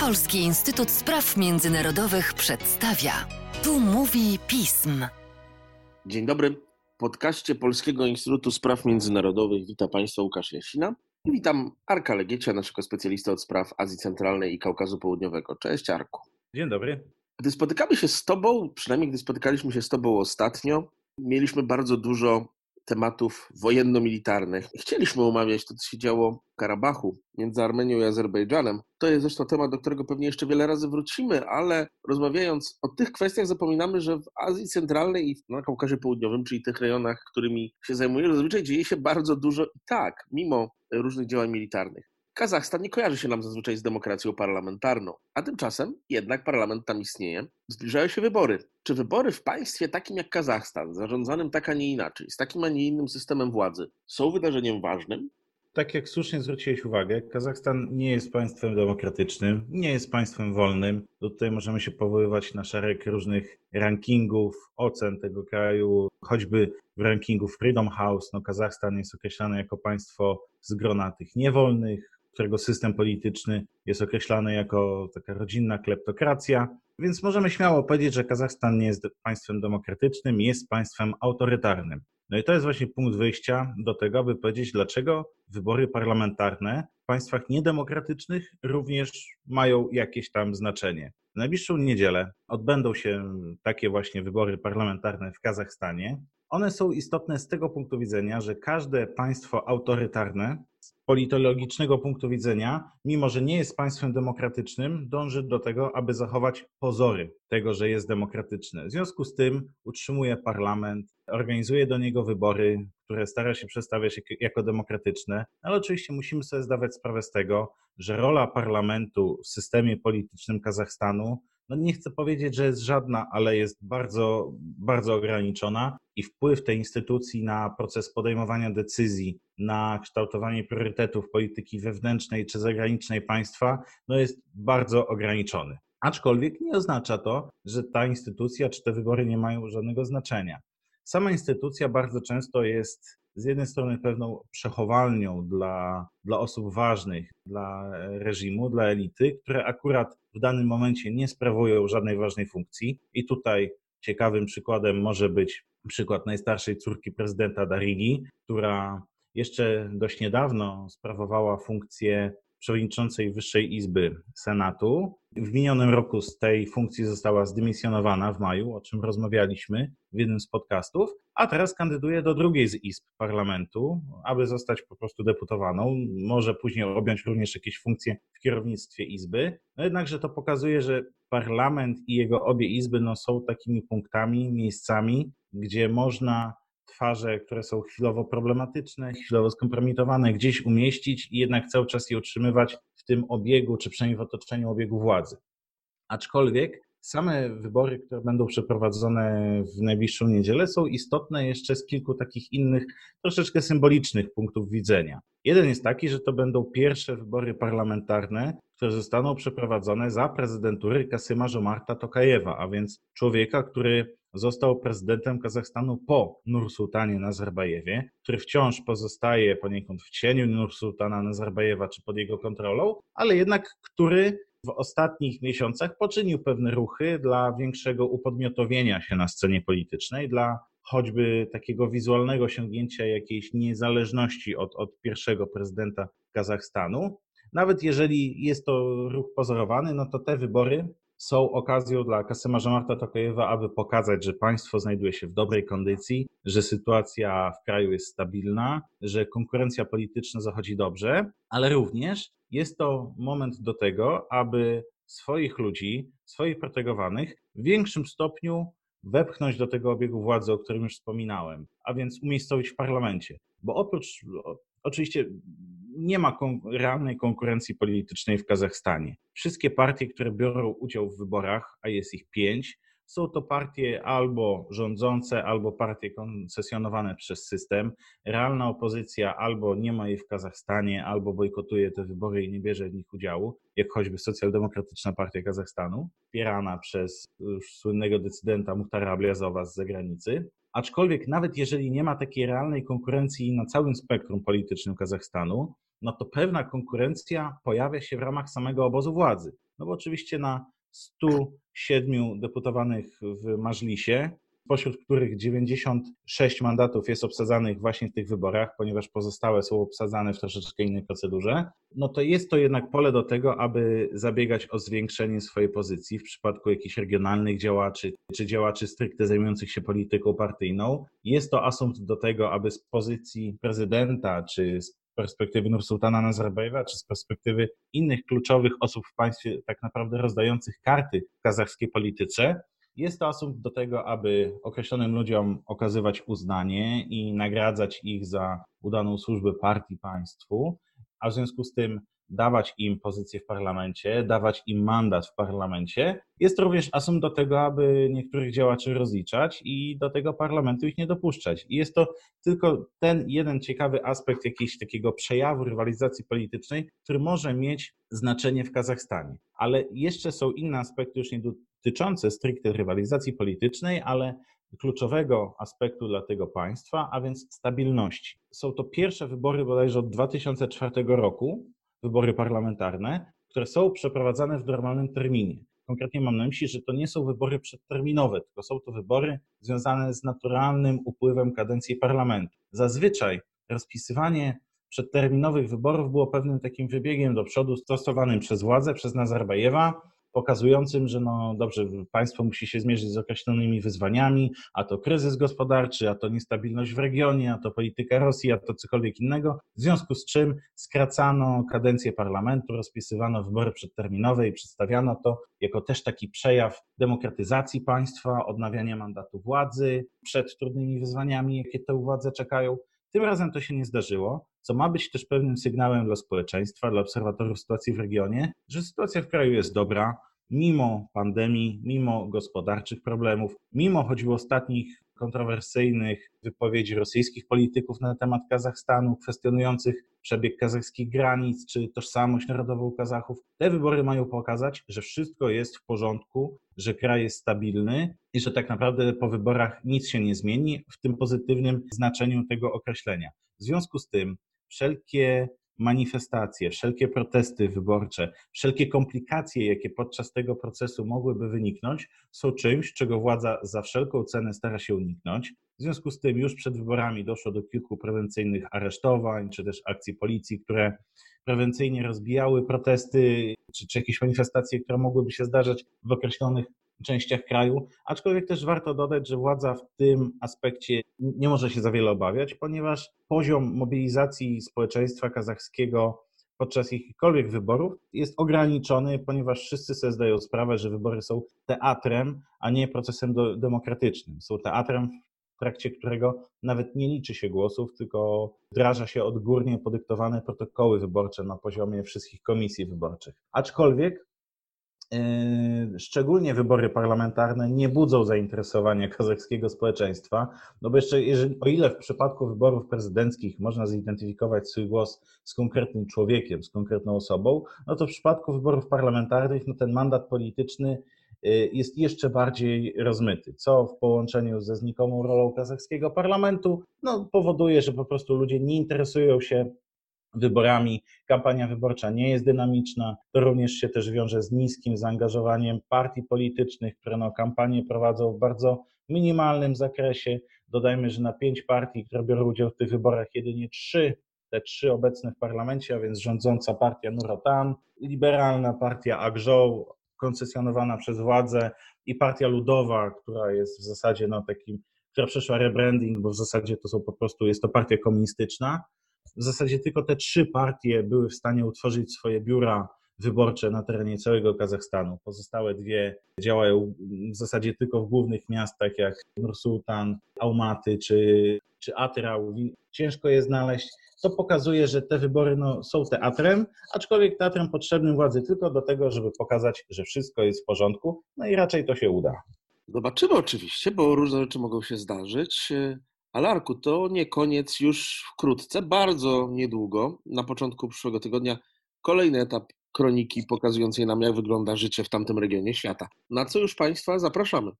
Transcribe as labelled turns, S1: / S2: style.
S1: Polski Instytut Spraw Międzynarodowych przedstawia. Tu mówi pism.
S2: Dzień dobry. W podcaście Polskiego Instytutu Spraw Międzynarodowych witam Państwa Łukasz Jasina i witam Arka Legiecia, naszego specjalista od spraw Azji Centralnej i Kaukazu Południowego. Cześć Arku.
S3: Dzień dobry.
S2: Gdy spotykamy się z Tobą, przynajmniej gdy spotykaliśmy się z Tobą ostatnio, mieliśmy bardzo dużo tematów wojenno-militarnych. Chcieliśmy omawiać to, co się działo w Karabachu między Armenią i Azerbejdżanem. To jest zresztą temat, do którego pewnie jeszcze wiele razy wrócimy, ale rozmawiając o tych kwestiach, zapominamy, że w Azji Centralnej i na Kaukazie Południowym, czyli tych rejonach, którymi się zajmujemy, zazwyczaj dzieje się bardzo dużo i tak, mimo różnych działań militarnych. Kazachstan nie kojarzy się nam zazwyczaj z demokracją parlamentarną, a tymczasem jednak parlament tam istnieje. Zbliżają się wybory. Czy wybory w państwie takim jak Kazachstan, zarządzanym tak, a nie inaczej, z takim, a nie innym systemem władzy, są wydarzeniem ważnym?
S3: Tak jak słusznie zwróciłeś uwagę, Kazachstan nie jest państwem demokratycznym, nie jest państwem wolnym. Tutaj możemy się powoływać na szereg różnych rankingów, ocen tego kraju, choćby w rankingu Freedom House. No, Kazachstan jest określany jako państwo z grona tych niewolnych, którego system polityczny jest określany jako taka rodzinna kleptokracja. Więc możemy śmiało powiedzieć, że Kazachstan nie jest państwem demokratycznym, jest państwem autorytarnym. No i to jest właśnie punkt wyjścia do tego, aby powiedzieć, dlaczego wybory parlamentarne w państwach niedemokratycznych również mają jakieś tam znaczenie. W najbliższą niedzielę odbędą się takie właśnie wybory parlamentarne w Kazachstanie. One są istotne z tego punktu widzenia, że każde państwo autorytarne politologicznego punktu widzenia, mimo że nie jest państwem demokratycznym, dąży do tego, aby zachować pozory tego, że jest demokratyczne. W związku z tym utrzymuje parlament, organizuje do niego wybory, które stara się przedstawiać jako demokratyczne, ale oczywiście musimy sobie zdawać sprawę z tego, że rola parlamentu w systemie politycznym Kazachstanu no nie chcę powiedzieć, że jest żadna, ale jest bardzo, bardzo ograniczona i wpływ tej instytucji na proces podejmowania decyzji, na kształtowanie priorytetów polityki wewnętrznej czy zagranicznej państwa, no jest bardzo ograniczony. Aczkolwiek nie oznacza to, że ta instytucja czy te wybory nie mają żadnego znaczenia. Sama instytucja bardzo często jest z jednej strony pewną przechowalnią dla, dla osób ważnych, dla reżimu, dla elity, które akurat w danym momencie nie sprawują żadnej ważnej funkcji. I tutaj ciekawym przykładem może być przykład najstarszej córki prezydenta Darigi, która jeszcze dość niedawno sprawowała funkcję przewodniczącej Wyższej Izby Senatu. W minionym roku z tej funkcji została zdymisjonowana w maju, o czym rozmawialiśmy w jednym z podcastów, a teraz kandyduje do drugiej z izb parlamentu, aby zostać po prostu deputowaną. Może później objąć również jakieś funkcje w kierownictwie izby. No jednakże to pokazuje, że parlament i jego obie izby no, są takimi punktami, miejscami, gdzie można twarze, które są chwilowo problematyczne, chwilowo skompromitowane, gdzieś umieścić i jednak cały czas je utrzymywać w tym obiegu, czy przynajmniej w otoczeniu obiegu władzy. Aczkolwiek same wybory, które będą przeprowadzone w najbliższą niedzielę, są istotne jeszcze z kilku takich innych, troszeczkę symbolicznych punktów widzenia. Jeden jest taki, że to będą pierwsze wybory parlamentarne, które zostaną przeprowadzone za prezydentury Kasyma Żomarta Tokajewa, a więc człowieka, który został prezydentem Kazachstanu po Nursultanie Nazarbajewie, który wciąż pozostaje poniekąd w cieniu Nursultana Nazarbajewa czy pod jego kontrolą, ale jednak który w ostatnich miesiącach poczynił pewne ruchy dla większego upodmiotowienia się na scenie politycznej, dla choćby takiego wizualnego osiągnięcia jakiejś niezależności od, od pierwszego prezydenta Kazachstanu. Nawet jeżeli jest to ruch pozorowany, no to te wybory są okazją dla Kasyma Żomarta Tokajewa, aby pokazać, że państwo znajduje się w dobrej kondycji, że sytuacja w kraju jest stabilna, że konkurencja polityczna zachodzi dobrze, ale również jest to moment do tego, aby swoich ludzi, swoich protegowanych w większym stopniu wepchnąć do tego obiegu władzy, o którym już wspominałem, a więc umiejscowić w parlamencie. Bo oprócz oczywiście nie ma kon realnej konkurencji politycznej w Kazachstanie. Wszystkie partie, które biorą udział w wyborach, a jest ich pięć, są to partie albo rządzące, albo partie koncesjonowane przez system. Realna opozycja albo nie ma jej w Kazachstanie, albo bojkotuje te wybory i nie bierze w nich udziału, jak choćby Socjaldemokratyczna Partia Kazachstanu, wspierana przez już słynnego decydenta Muhtara Abliazowa z zagranicy. Aczkolwiek nawet jeżeli nie ma takiej realnej konkurencji na całym spektrum politycznym Kazachstanu, no to pewna konkurencja pojawia się w ramach samego obozu władzy. No bo oczywiście na 107 deputowanych w Mażlisie spośród których 96 mandatów jest obsadzanych właśnie w tych wyborach, ponieważ pozostałe są obsadzane w troszeczkę innej procedurze, no to jest to jednak pole do tego, aby zabiegać o zwiększenie swojej pozycji w przypadku jakichś regionalnych działaczy czy działaczy stricte zajmujących się polityką partyjną. Jest to asumpt do tego, aby z pozycji prezydenta czy z perspektywy Nursultana Nazarbayewa, czy z perspektywy innych kluczowych osób w państwie, tak naprawdę rozdających karty w kazachskiej polityce, jest to asumpt do tego, aby określonym ludziom okazywać uznanie i nagradzać ich za udaną służbę partii państwu, a w związku z tym dawać im pozycję w parlamencie, dawać im mandat w parlamencie. Jest również asumpt do tego, aby niektórych działaczy rozliczać i do tego parlamentu ich nie dopuszczać. I jest to tylko ten jeden ciekawy aspekt jakiegoś takiego przejawu rywalizacji politycznej, który może mieć znaczenie w Kazachstanie. Ale jeszcze są inne aspekty, już nie dotyczące stricte rywalizacji politycznej, ale kluczowego aspektu dla tego państwa, a więc stabilności. Są to pierwsze wybory bodajże od 2004 roku, wybory parlamentarne, które są przeprowadzane w normalnym terminie. Konkretnie mam na myśli, że to nie są wybory przedterminowe, tylko są to wybory związane z naturalnym upływem kadencji parlamentu. Zazwyczaj rozpisywanie przedterminowych wyborów było pewnym takim wybiegiem do przodu stosowanym przez władzę, przez Nazarbajewa, pokazującym, że no dobrze, państwo musi się zmierzyć z określonymi wyzwaniami, a to kryzys gospodarczy, a to niestabilność w regionie, a to polityka Rosji, a to cokolwiek innego, w związku z czym skracano kadencję parlamentu, rozpisywano wybory przedterminowe i przedstawiano to jako też taki przejaw demokratyzacji państwa, odnawiania mandatu władzy przed trudnymi wyzwaniami, jakie te władze czekają. Tym razem to się nie zdarzyło, co ma być też pewnym sygnałem dla społeczeństwa, dla obserwatorów sytuacji w regionie, że sytuacja w kraju jest dobra, mimo pandemii, mimo gospodarczych problemów, mimo choćby ostatnich kontrowersyjnych wypowiedzi rosyjskich polityków na temat Kazachstanu, kwestionujących przebieg kazachskich granic czy tożsamość narodową Kazachów. Te wybory mają pokazać, że wszystko jest w porządku, że kraj jest stabilny i że tak naprawdę po wyborach nic się nie zmieni w tym pozytywnym znaczeniu tego określenia. W związku z tym wszelkie manifestacje, wszelkie protesty wyborcze, wszelkie komplikacje, jakie podczas tego procesu mogłyby wyniknąć, są czymś, czego władza za wszelką cenę stara się uniknąć. W związku z tym już przed wyborami doszło do kilku prewencyjnych aresztowań, czy też akcji policji, które prewencyjnie rozbijały protesty, czy, czy jakieś manifestacje, które mogłyby się zdarzać w określonych częściach kraju, aczkolwiek też warto dodać, że władza w tym aspekcie nie może się za wiele obawiać, ponieważ poziom mobilizacji społeczeństwa kazachskiego podczas jakichkolwiek wyborów jest ograniczony, ponieważ wszyscy sobie zdają sprawę, że wybory są teatrem, a nie procesem do, demokratycznym. Są teatrem, w trakcie którego nawet nie liczy się głosów, tylko wdraża się odgórnie podyktowane protokoły wyborcze na poziomie wszystkich komisji wyborczych. Aczkolwiek szczególnie wybory parlamentarne nie budzą zainteresowania kazachskiego społeczeństwa, no bo jeszcze jeżeli, o ile w przypadku wyborów prezydenckich można zidentyfikować swój głos z konkretnym człowiekiem, z konkretną osobą, no to w przypadku wyborów parlamentarnych no ten mandat polityczny yy, jest jeszcze bardziej rozmyty, co w połączeniu ze znikomą rolą kazachskiego parlamentu no, powoduje, że po prostu ludzie nie interesują się wyborami. Kampania wyborcza nie jest dynamiczna. To również się też wiąże z niskim zaangażowaniem partii politycznych, które no, kampanie prowadzą w bardzo minimalnym zakresie. Dodajmy, że na pięć partii, które biorą udział w tych wyborach, jedynie trzy, te trzy obecne w parlamencie, a więc rządząca partia Nurotan, liberalna partia Agżoł, koncesjonowana przez władzę i partia ludowa, która jest w zasadzie no, takim, która przeszła rebranding, bo w zasadzie to są po prostu, jest to partia komunistyczna w zasadzie tylko te trzy partie były w stanie utworzyć swoje biura wyborcze na terenie całego Kazachstanu. Pozostałe dwie działają w zasadzie tylko w głównych miastach jak Nursultan, Almaty czy, czy Atrał. Ciężko je znaleźć. To pokazuje, że te wybory no, są teatrem, aczkolwiek teatrem potrzebnym władzy tylko do tego, żeby pokazać, że wszystko jest w porządku, no i raczej to się uda.
S2: Zobaczymy oczywiście, bo różne rzeczy mogą się zdarzyć. Alarku, to nie koniec, już wkrótce, bardzo niedługo, na początku przyszłego tygodnia, kolejny etap kroniki pokazującej nam, jak wygląda życie w tamtym regionie świata. Na co już Państwa zapraszamy.